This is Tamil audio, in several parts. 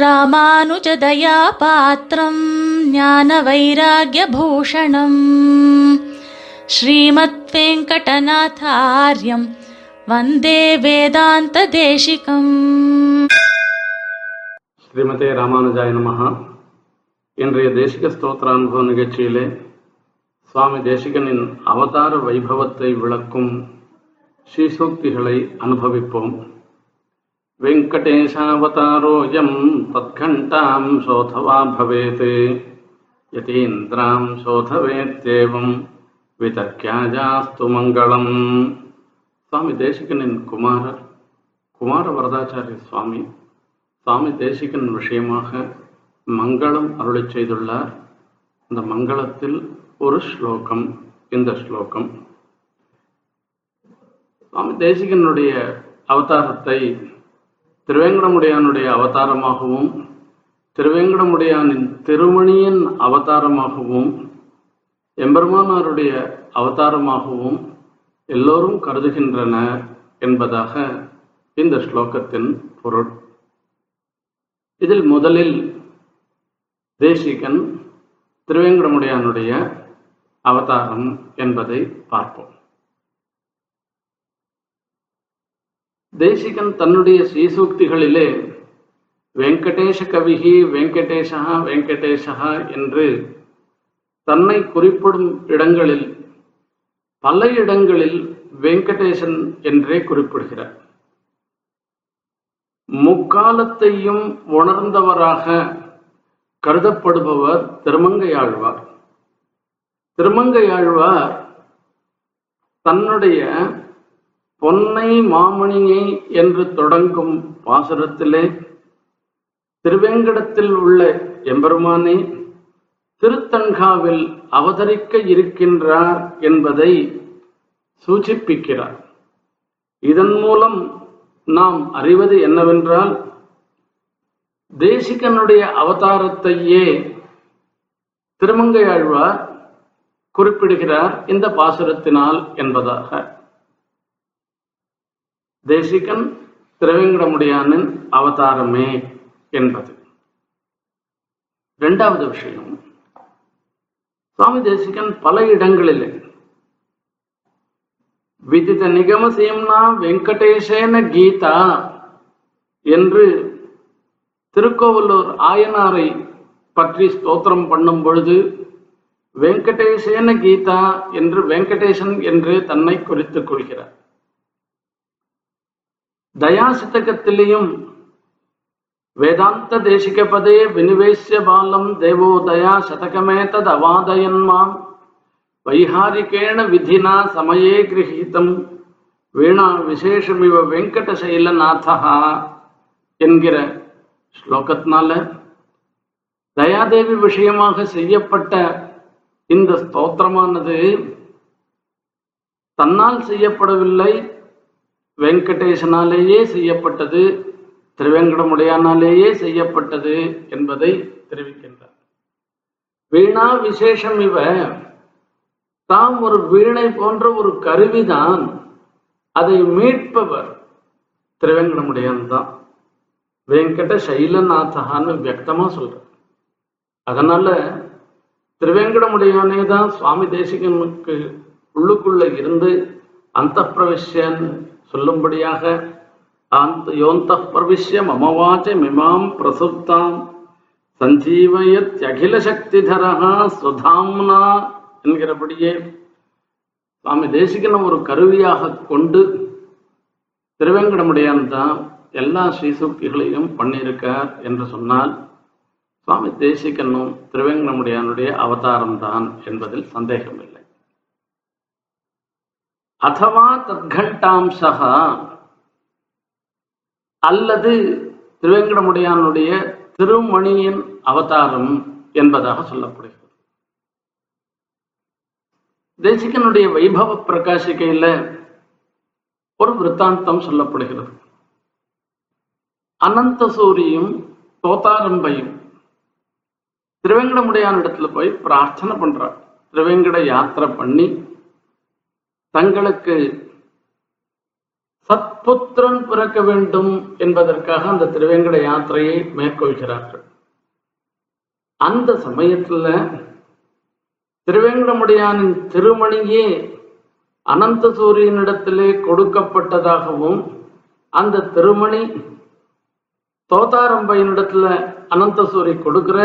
ராமானுஜதயாபாத்திரம் ஞான வைராகியபூஷணம் ஸ்ரீமத் வெங்கடநாதாரியம் வந்தே வேதாந்த தேசிகம் ஸ்ரீமதே ராமானுஜாய நமகா இன்றைய தேசிக ஸ்தோத்திர அனுபவ நிகழ்ச்சியிலே சுவாமி தேசிகனின் அவதார வைபவத்தை விளக்கும் ஸ்ரீசூக்திகளை அனுபவிப்போம். வெங்கடேஷாவதாரோயம் தத்கண்டாம் சோதவா பவேத் யதீந்திராம் சோதவேத்தேவம் விதக்கியாஜாஸ்து மங்களம் சுவாமி தேசிகனின் குமாரர் குமார வரதாச்சாரிய சுவாமி சுவாமி தேசிகன் விஷயமாக மங்களம் அருளை செய்துள்ளார். அந்த மங்களத்தில் ஒரு ஸ்லோகம் இந்த ஸ்லோகம். சுவாமி தேசிகனுடைய அவதாரத்தை திருவேங்கடமுடையானுடைய அவதாரமாகவும் திருவேங்கடமுடையானின் திருமணியின் அவதாரமாகவும் எம்பெருமானாருடைய அவதாரமாகவும் எல்லோரும் கருதுகின்றனர் என்பதாக இந்த ஸ்லோகத்தின் பொருள். இதில் முதலில் தேசிகன் திருவேங்கடமுடையானுடைய அவதாரம் என்பதை பார்ப்போம். தேசிகன் தன்னுடைய ஸ்ரீசூக்திகளிலே வெங்கடேஷ கவிகி வெங்கடேஷா வெங்கடேஷா என்று தன்னை குறிப்பிடும் இடங்களில் பல இடங்களில் வெங்கடேசன் என்றே குறிப்பிடுகிறார். முக்காலத்தையும் உணர்ந்தவராக கருதப்படுபவர் திருமங்கையாழ்வார். திருமங்கையாழ்வார் தன்னுடைய பொன்னை மாமணியை என்று தொடங்கும் பாசுரத்திலே திருவேங்கடத்தில் உள்ள எம்பெருமானே திருத்தன்காவில் அவதரிக்க இருக்கின்றார் என்பதை சூச்சிப்பிக்கிறார். இதன் மூலம் நாம் அறிவது என்னவென்றால் தேசிகனுடைய அவதாரத்தையே திருமங்கை ஆழ்வார் குறிப்பிடுகிறார் இந்த பாசுரத்தினால் என்பதாக. தேசிகன் திருவேங்கடமுடியானின் அவதாரமே என்பது. இரண்டாவது விஷயம் சுவாமி தேசிகன் பல இடங்களிலே விதித நிகமசீம்னா வெங்கடேசேன கீதா என்று திருக்கோவலூர் ஆயனாரை பற்றி ஸ்தோத்திரம் பண்ணும் பொழுது வெங்கடேசேன கீதா என்று வெங்கடேசன் என்று தன்னை குறித்துக் கொள்கிறார் தயாசித்தகத்திலையும் வேதாந்த தேசிக பதே வினிவேசிய பாலம் தேவோதயா சதகமே தத் அவாதயன்மாம் வைஹாரிகேண விதினா சமயே கிரகிதம் வீணா விசேஷமிவ வெங்கடசைலநாதா என்கிற ஸ்லோகத்தினால தயாதேவி விஷயமாக செய்யப்பட்ட இந்த ஸ்தோத்திரமானது தன்னால் செய்யப்படவில்லை வெங்கடேசனாலேயே செய்யப்பட்டது திருவேங்கடமுடையானாலேயே செய்யப்பட்டது என்பதை தெரிவிக்கின்றார். வீணா விசேஷம் இவ. தாம் ஒரு வீணை போன்ற ஒரு கருவிதான். அதை மீட்பவர் திருவேங்கடமுடையான் தான் வெங்கட சைலநாதகான்னு வியக்தமா சொல்ற அதனால திருவேங்கடமுடையானே தான் சுவாமி தேசிகனுக்கு உள்ளுக்குள்ள இருந்து அந்த பிரவிஷ்யன்னு சொல்லும்படியாக அந்த யோந்த பிரவிஷ்ய மமவாச்ச மிமாம் பிரசுப்தாம். சஞ்சீவயத் அகில சக்திதரா சுதாம்னா என்கிறபடியே சுவாமி தேசிகனை ஒரு கருவியாக கொண்டு திருவேங்கடமுடையான் தான் எல்லா ஸ்ரீசூக்திகளையும் பண்ணியிருக்கார் என்று சொன்னால் சுவாமி தேசிகனும் திருவேங்கடமுடையானுடைய அவதாரம் தான் என்பதில் சந்தேகமில்லை. அதவா தத்கண்டாம்சா அல்லது திருவேங்கடமுடையானுடைய திருமணியின் அவதாரம் என்பதாக சொல்லப்படுகிறது. தேசிகனுடைய வைபவ பிரகாசிக்கையில ஒரு விற்த்தாந்தம் சொல்லப்படுகிறது. அனந்த சூரியும் தோத்தாரம்பையும் திருவேங்கடமுடையான் இடத்துல போய் பிரார்த்தனை பண்றார். திருவேங்கட யாத்திரை பண்ணி தங்களுக்கு சத்புத்திரன் பிறக்க வேண்டும் என்பதற்காக அந்த திருவேங்கட யாத்திரையை மேற்கொள்கிறார்கள். அந்த சமயத்துல திருவேங்கடமுடியானின் திருமணியே அனந்த சூரியனிடத்திலே கொடுக்கப்பட்டதாகவும் அந்த திருமணி தோதாரம்பையனிடத்துல அனந்த சூரி கொடுக்கிற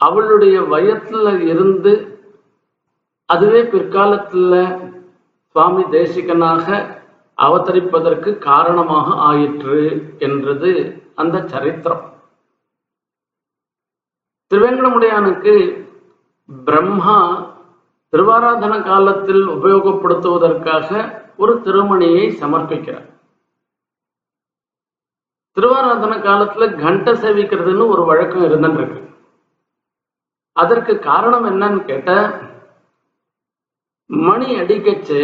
அவளுடைய வயத்துல இருந்து அதுவே பிற்காலத்துல சுவாமி தேசிகனாக அவதரிப்பதற்கு காரணமாக ஆயிற்று என்றது அந்த சரித்திரம். திருவேங்கடமுடையானுக்கு பிரம்மா திருவாராதன காலத்தில் உபயோகப்படுத்துவதற்காக ஒரு திருமணியை சமர்ப்பிக்கிறார். திருவாராதன காலத்துல கண்ட சேவிக்கிறதுன்னு ஒரு வழக்கம் இருந்துருக்கு அதற்கு காரணம் என்னன்னு கேட்ட மணி அடிக்கச்சு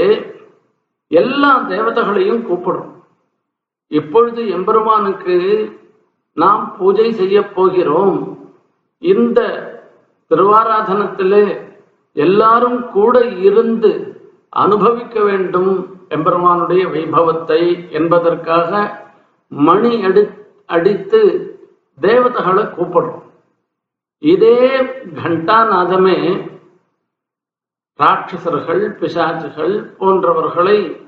எல்லா தேவதைகளையும் கூப்பிடும் இப்பொழுது எம்பெருமானுக்கு நாம் பூஜை செய்ய போகிறோம். இந்த திருவாராதனத்திலே எல்லாரும் கூட இருந்து அனுபவிக்க வேண்டும் எம்பெருமானுடைய வைபவத்தை என்பதற்காக மணி அடி அடித்து தேவதைகளை கூப்பிடுறோம். இதே கண்டாநாதமே ராட்சசர்கள் பிசாசுகள் போன்றவர்களை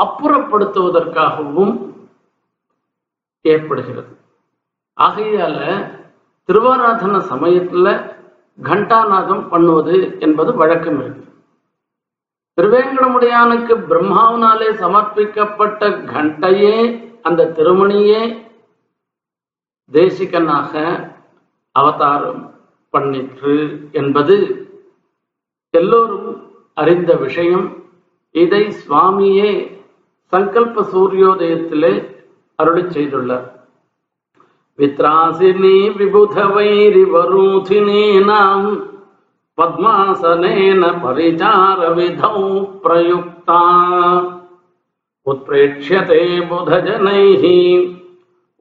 அப்புறப்படுத்துவதற்காகவும் ஏற்படுகிறது. ஆகையால திருவாராதன சமயத்துல கண்டாநாதம் பண்ணுவது என்பது வழக்கம் இருக்கு. திருவேங்கடமுடையானுக்கு பிரம்மாவினாலே சமர்ப்பிக்கப்பட்ட கண்டையே அந்த திருமணியே தேசிகனாக அவதாரம் பண்ணிற்று என்பது எல்லோரும் அறிந்த விஷயம் இதை சுவாமியே சங்கல்ப சூரியோதயத்திலே அருளி செய்துள்ளார் வித்ராசினி விபுத வைரி வரூதினீனாம் பத்மாசனேன பரிச்சார விதௌ பிரயுக்தா उत्प्रेक्ष्यते बुधजनैः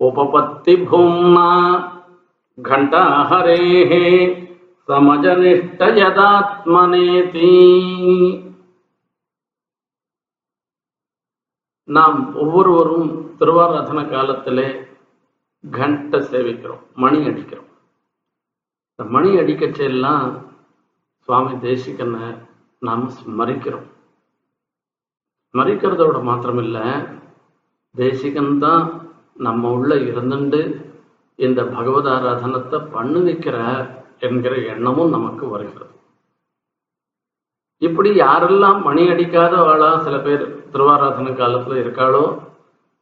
उपपत्तिभूम्ना घण्टाहरेः சமஜனிஷ்டயதாத்மனேதி நாம் ஒவ்வொருவரும் திருவாராதன காலத்திலே கண்ட சேவிக்கிறோம் மணி அடிக்கிறோம். இந்த மணி அடிக்கச்செல்லாம் சுவாமி தேசிகனை நாம் ஸ்மரிக்கிறோம் ஸ்மரிக்கிறதோட மாத்திரமில்லை தேசிகன்தான் நம்ம உள்ள இருந்துண்டு இந்த பகவதாராதனத்தை பண்ணு வைக்கிறார். என்கிற எண்ணமும் நமக்கு வருகிறது. இப்படி யாரெல்லாம் மணி அடிக்காத ஆளா சில பேர் திருவாராதன காலத்துல இருக்காளோ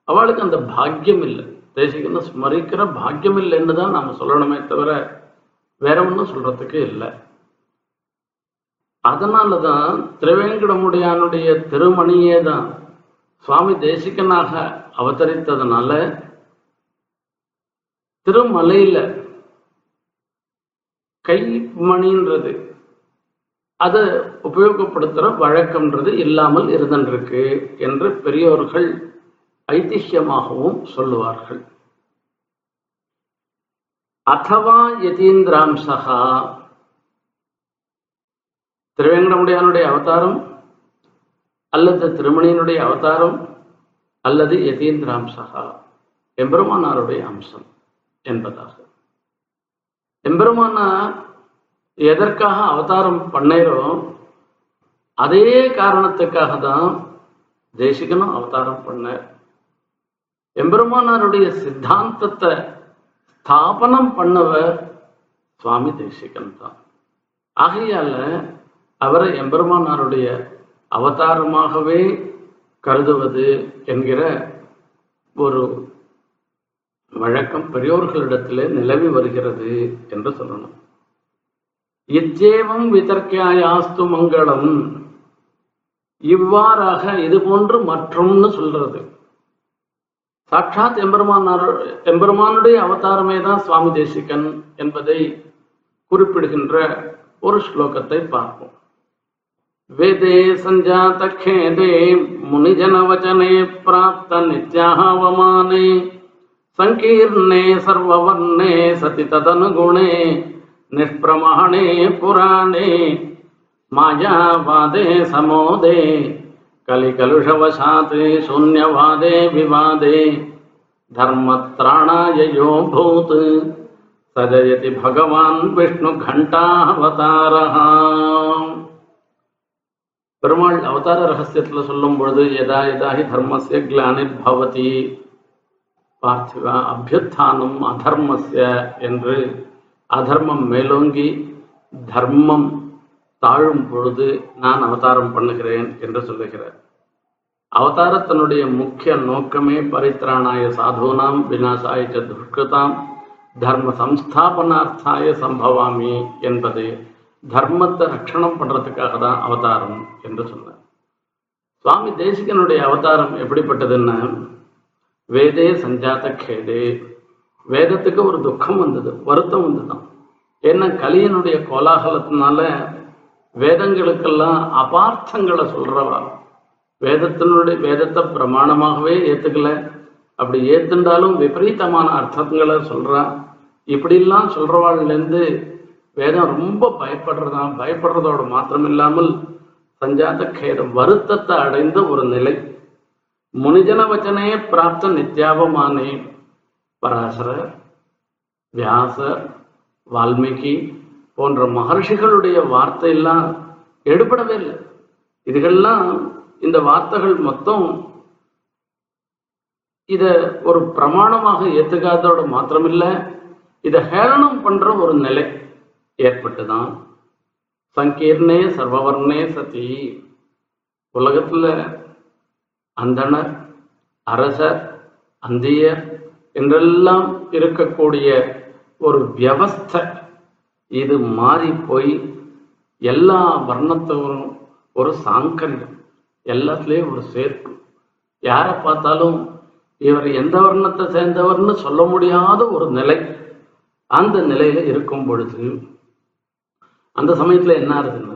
அவளுக்கு அந்த பாக்கியம் இல்லை. தேசிகனை ஸ்மரிக்கிற பாக்கியம் இல்லைன்னு தான் நாம சொல்லணுமே தவிர வேற ஒன்றும் சொல்றதுக்கு இல்லை. அதனாலதான் திருவேங்கடமுடியானுடைய திருமணியே தான் சுவாமி தேசிகனாக அவதரித்ததுனால திருமலையில கைமணின்றது. அதை உபயோகப்படுத்துற வழக்கம்ன்றது இல்லாமல் இருந்திருக்கு என்று பெரியோர்கள் ஐதிஹ்யமாகவும் சொல்லுவார்கள். அத்தவா யதீந்திராம்சகா திருவேங்கடமுடையானுடைய அவதாரம் அல்லது திருமணியினுடைய அவதாரம் அல்லது யதீந்திராம்சகா எம்பெருமானாருடைய அம்சம் என்பதாக. எம்பெருமானார் எதற்காக அவதாரம் பண்ணைரோ அதே காரணத்துக்காக தான் தேசிகனும் அவதாரம் பண்ணார் எம்பெருமானாருடைய சித்தாந்தத்தை ஸ்தாபனம் பண்ணவர் சுவாமி தேசிகன் தான். ஆகையால அவரை எம்பெருமானாருடைய அவதாரமாகவே கருதுவது என்கிற ஒரு வழக்கம் பெரியோர்களிடத்திலே நிலவி வருகிறது என்று சொல்லணும். இத்தேவம் விதர்க்காயாஸ்து மங்களம். இவ்வாறாக இது போன்று மற்றும்னு சொல்றது. சாட்சாத் எம்பெருமானார் எம்பெருமானுடைய அவதாரமே தான் சுவாமி தேசிகன் என்பதை குறிப்பிடுகின்ற ஒரு ஸ்லோகத்தை பார்ப்போம். வேதே சஞ்சாத கேதே முனிஜனவச்சனே பிராப்த நித்யாவமானே சங்கீர்ணே சர்வவர்ணே சதி ததனுகுணே निष्प्रमाणे पुराणे मायावादे समोदे कलिकलुषवशात् शून्यवादे विवादे धर्मत्राणाय यो भूत् सजयति भगवान् विष्णुघण्टावतारः பெருமாள் அவதார ரகசியத்துல சொல்லும் பொழுது எதா எதாஹி தர்மஸ்ய கிளானிர் பவதி பார்த்திவா அபியுத்தானம் அதர்மஸ்ய என்று அதர்மம் மேலோங்கி தர்மம் தாழும் பொழுது நான் அவதாரம் பண்ணுகிறேன் என்று சொல்லுகிறார். அவதாரத்தினுடைய முக்கிய நோக்கமே பரித்ராணாய சாதுனாம் விநாசாய துஷ்கிருதாம் தர்ம சம்ஸ்தாபனார்த்தாய சம்பவாமி என்பது தர்மத்தை ரட்சணம் பண்றதுக்காக தான் அவதாரம் என்று சொன்னார். சுவாமி தேசிகனுடைய அவதாரம் எப்படிப்பட்டதுன்னா வேதே சஞ்சாத கேதே வேதத்துக்கு ஒரு துக்கம் வந்தது வருத்தம் வந்ததுதான். ஏன்னா கலியனுடைய கோலாகலத்தினால வேதங்களுக்கெல்லாம் அபார்த்தங்களை சொல்றவா வேதத்தினுடைய வேதத்தை பிரமாணமாகவே ஏத்துக்கல. அப்படி ஏத்துண்டாலும் விபரீதமான அர்த்தங்களை சொல்றா. இப்படிலாம் சொல்றவாள்லேருந்து வேதம் ரொம்ப பயப்படுறதா பயப்படுறதோட மாத்திரம் இல்லாமல் சஞ்சாத கேதம் வருத்தத்தை அடைந்த ஒரு நிலை. முனிஜன வச்சனையே பிராப்த நித்யாபமானே பராசர வியாசர் வால்மீகி போன்ற மகர்ஷிகளுடைய வார்த்தையெல்லாம் எடுபடவே இல்லை. இதுகள்லாம் இந்த வார்த்தைகள் மொத்தம் இத ஒரு பிரமாணமாக ஏத்துக்காதோட மாத்திரமில்லை இதை ஹேளனம் பண்ற ஒரு நிலை ஏற்பட்டுதான் சங்கீர்ணே சர்வவர்ணே சதி. உலகத்துல அந்தனர் அரசர் அந்தியர் என்றெல்லாம் இருக்கக்கூடிய ஒரு வியவஸ்தை இது மாறி போய் எல்லா வர்ணத்தவரும் ஒரு சாங்கரியம் எல்லாத்துலேயும் ஒரு சேர்ப்பு. யாரை பார்த்தாலும் இவர் எந்த வர்ணத்தை சேர்ந்தவர்னு சொல்ல முடியாத ஒரு நிலை. அந்த நிலையில இருக்கும் பொழுது அந்த சமயத்துல என்ன ஆகுதுன்னா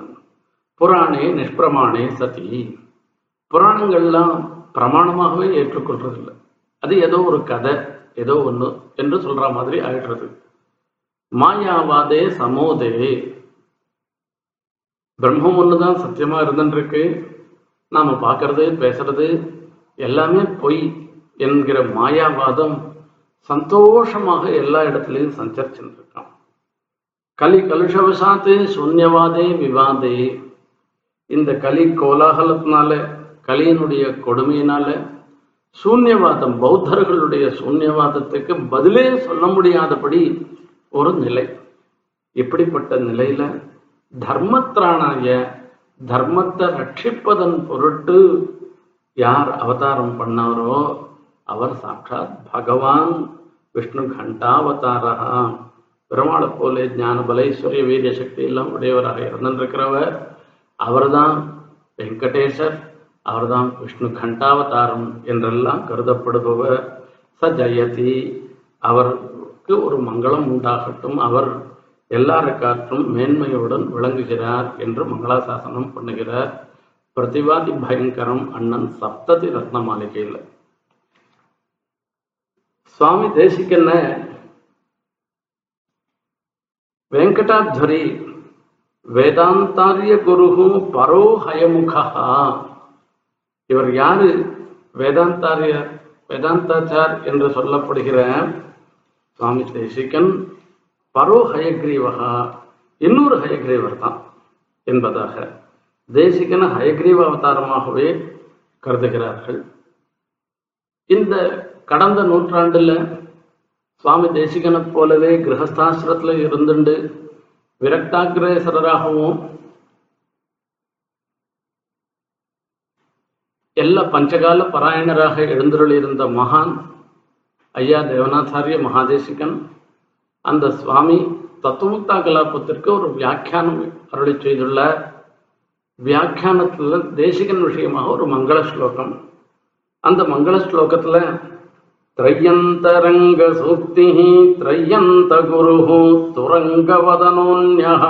புராணே நிஷ்பிரமாணே சதி. புராணங்கள்லாம் பிரமாணமாகவே ஏற்றுக்கொள்றதில்லை. அது ஏதோ ஒரு கதை. ஏதோ ஒண்ணு என்று சொல்ற மாதிரி ஆயிடுறது. மாயாவாதே சமோதே. பிரம்மம் ஒண்ணுதான் சத்தியமா இருந்துருக்கு நாம பார்க்கறது பேசுறது எல்லாமே பொய் என்கிற மாயாவாதம் சந்தோஷமாக எல்லா இடத்துலையும் சஞ்சரிச்சுட்டு கலி கலுஷவசாத்து சூன்யவாதே விவாதே. இந்த கலி கோலாகலத்தினால கலியினுடைய கொடுமையினால சூன்யவாதம் பௌத்தர்களுடைய சூன்யவாதத்துக்கு பதிலே சொல்ல முடியாதபடி ஒரு நிலை. இப்படிப்பட்ட நிலையில தர்மத்திராணாய தர்மத்தை ரட்சிப்பதன் பொருட்டு யார் அவதாரம் பண்ணாரோ அவர் சாட்சாத் பகவான் விஷ்ணு கண்டாவதாரா பெருமாளை போல ஞான பலேஸ்வரிய வீரிய சக்தி எல்லாம் உடையவராக இருந்திருக்கிறவர். அவர்தான் வெங்கடேசர். அவர்தான் விஷ்ணு கண்டாவதாரம் என்றெல்லாம் கருதப்படுபவர். ச ஜெயதி அவருக்கு ஒரு மங்களம் உண்டாகட்டும். அவர் எல்லாருக்காற்றும் மேன்மையுடன் விளங்குகிறார் என்று மங்களாசாசனம் பண்ணுகிறார். பிரதிவாதி பயங்கரம் அண்ணன் சப்ததி ரத்ன மாளிகையில் சுவாமி தேசிகன்ன வெங்கடாத்வரி வேதாந்தாரிய குரு பரோ ஹயமுகா இவர் யாரு? வேதாந்தாரிய வேதாந்தாச்சார் என்று சொல்லப்படுகிற சுவாமி தேசிகன் பரோ ஹயக்ரீவகா. இன்னொரு ஹயக்ரீவர் தான் என்பதாக தேசிகன ஹயக்ரீவ அவதாரமாகவே கருதுகிறார்கள். இந்த கடந்த நூற்றாண்டுல சுவாமி தேசிகனை போலவே கிரகஸ்தாசிரத்துல இருந்துண்டு விரக்தாகிரேசராகவும் எல்லா பஞ்சகால பராயணராக எழுந்தருளியிருந்த மகான் ஐயா தேவநாதாரிய மகாதேசிகன் அந்த சுவாமி தத்துவமுக்தா கலாபத்திற்கு ஒரு வியாக்கியானம் அருளி செய்துள்ளார் வியாக்கியானத்துல தேசிகன் விஷயமாக ஒரு மங்கள ஸ்லோகம் அந்த மங்கள ஸ்லோகத்துல त्रय्यन्तरङ्ग सूक्तिः त्रय्यन्त गुरुः तुरङ्गवदनोऽन्यः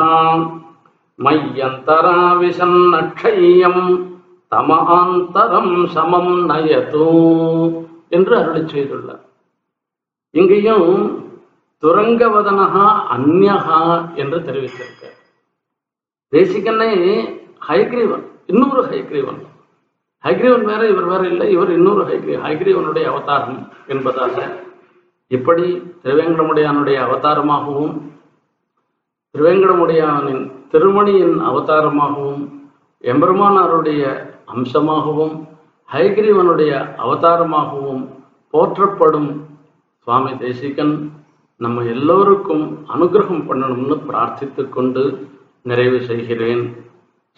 मय्यन्तराविशन्नक्षय्यम् தமாந்தரம் சமம் நயதும் என்று அருளி செய்துள்ளார். இங்கேயும் துரங்கவதனகா அந்யகா என்று தெரிவித்திருக்கார் தேசிகனே ஹைக்ரீவன் இன்னொரு ஹைக்ரீவன். ஹைக்ரீவன் வேற இவர் வேற இல்லை இவர் இன்னொரு ஹைக்ரீ ஹைக்ரீவனுடைய அவதாரம் என்பதாக இப்படி திருவேங்கடமுடையானுடைய அவதாரமாகவும் திருவேங்கடமுடையானின் திருமணியின் அவதாரமாகவும் எம்பெருமானாருடைய அம்சமாகவும் ஹைகிரீவனுடைய அவதாரமாகவும் போற்றப்படும் சுவாமி தேசிகன் நம்ம எல்லோருக்கும் அனுகிரகம் பண்ணணும்னு பிரார்த்தித்துக் கொண்டு நிறைவு செய்கிறேன்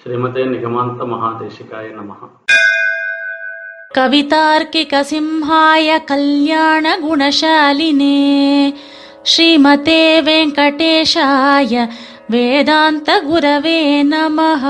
ஸ்ரீமதே நிகமாந்த மகாதேசிகாய நமகா कवितार्किकसिंहाय कल्याणगुणशालिने श्रीमते वेङ्कटेशाय वेदान्तगुरवे नमः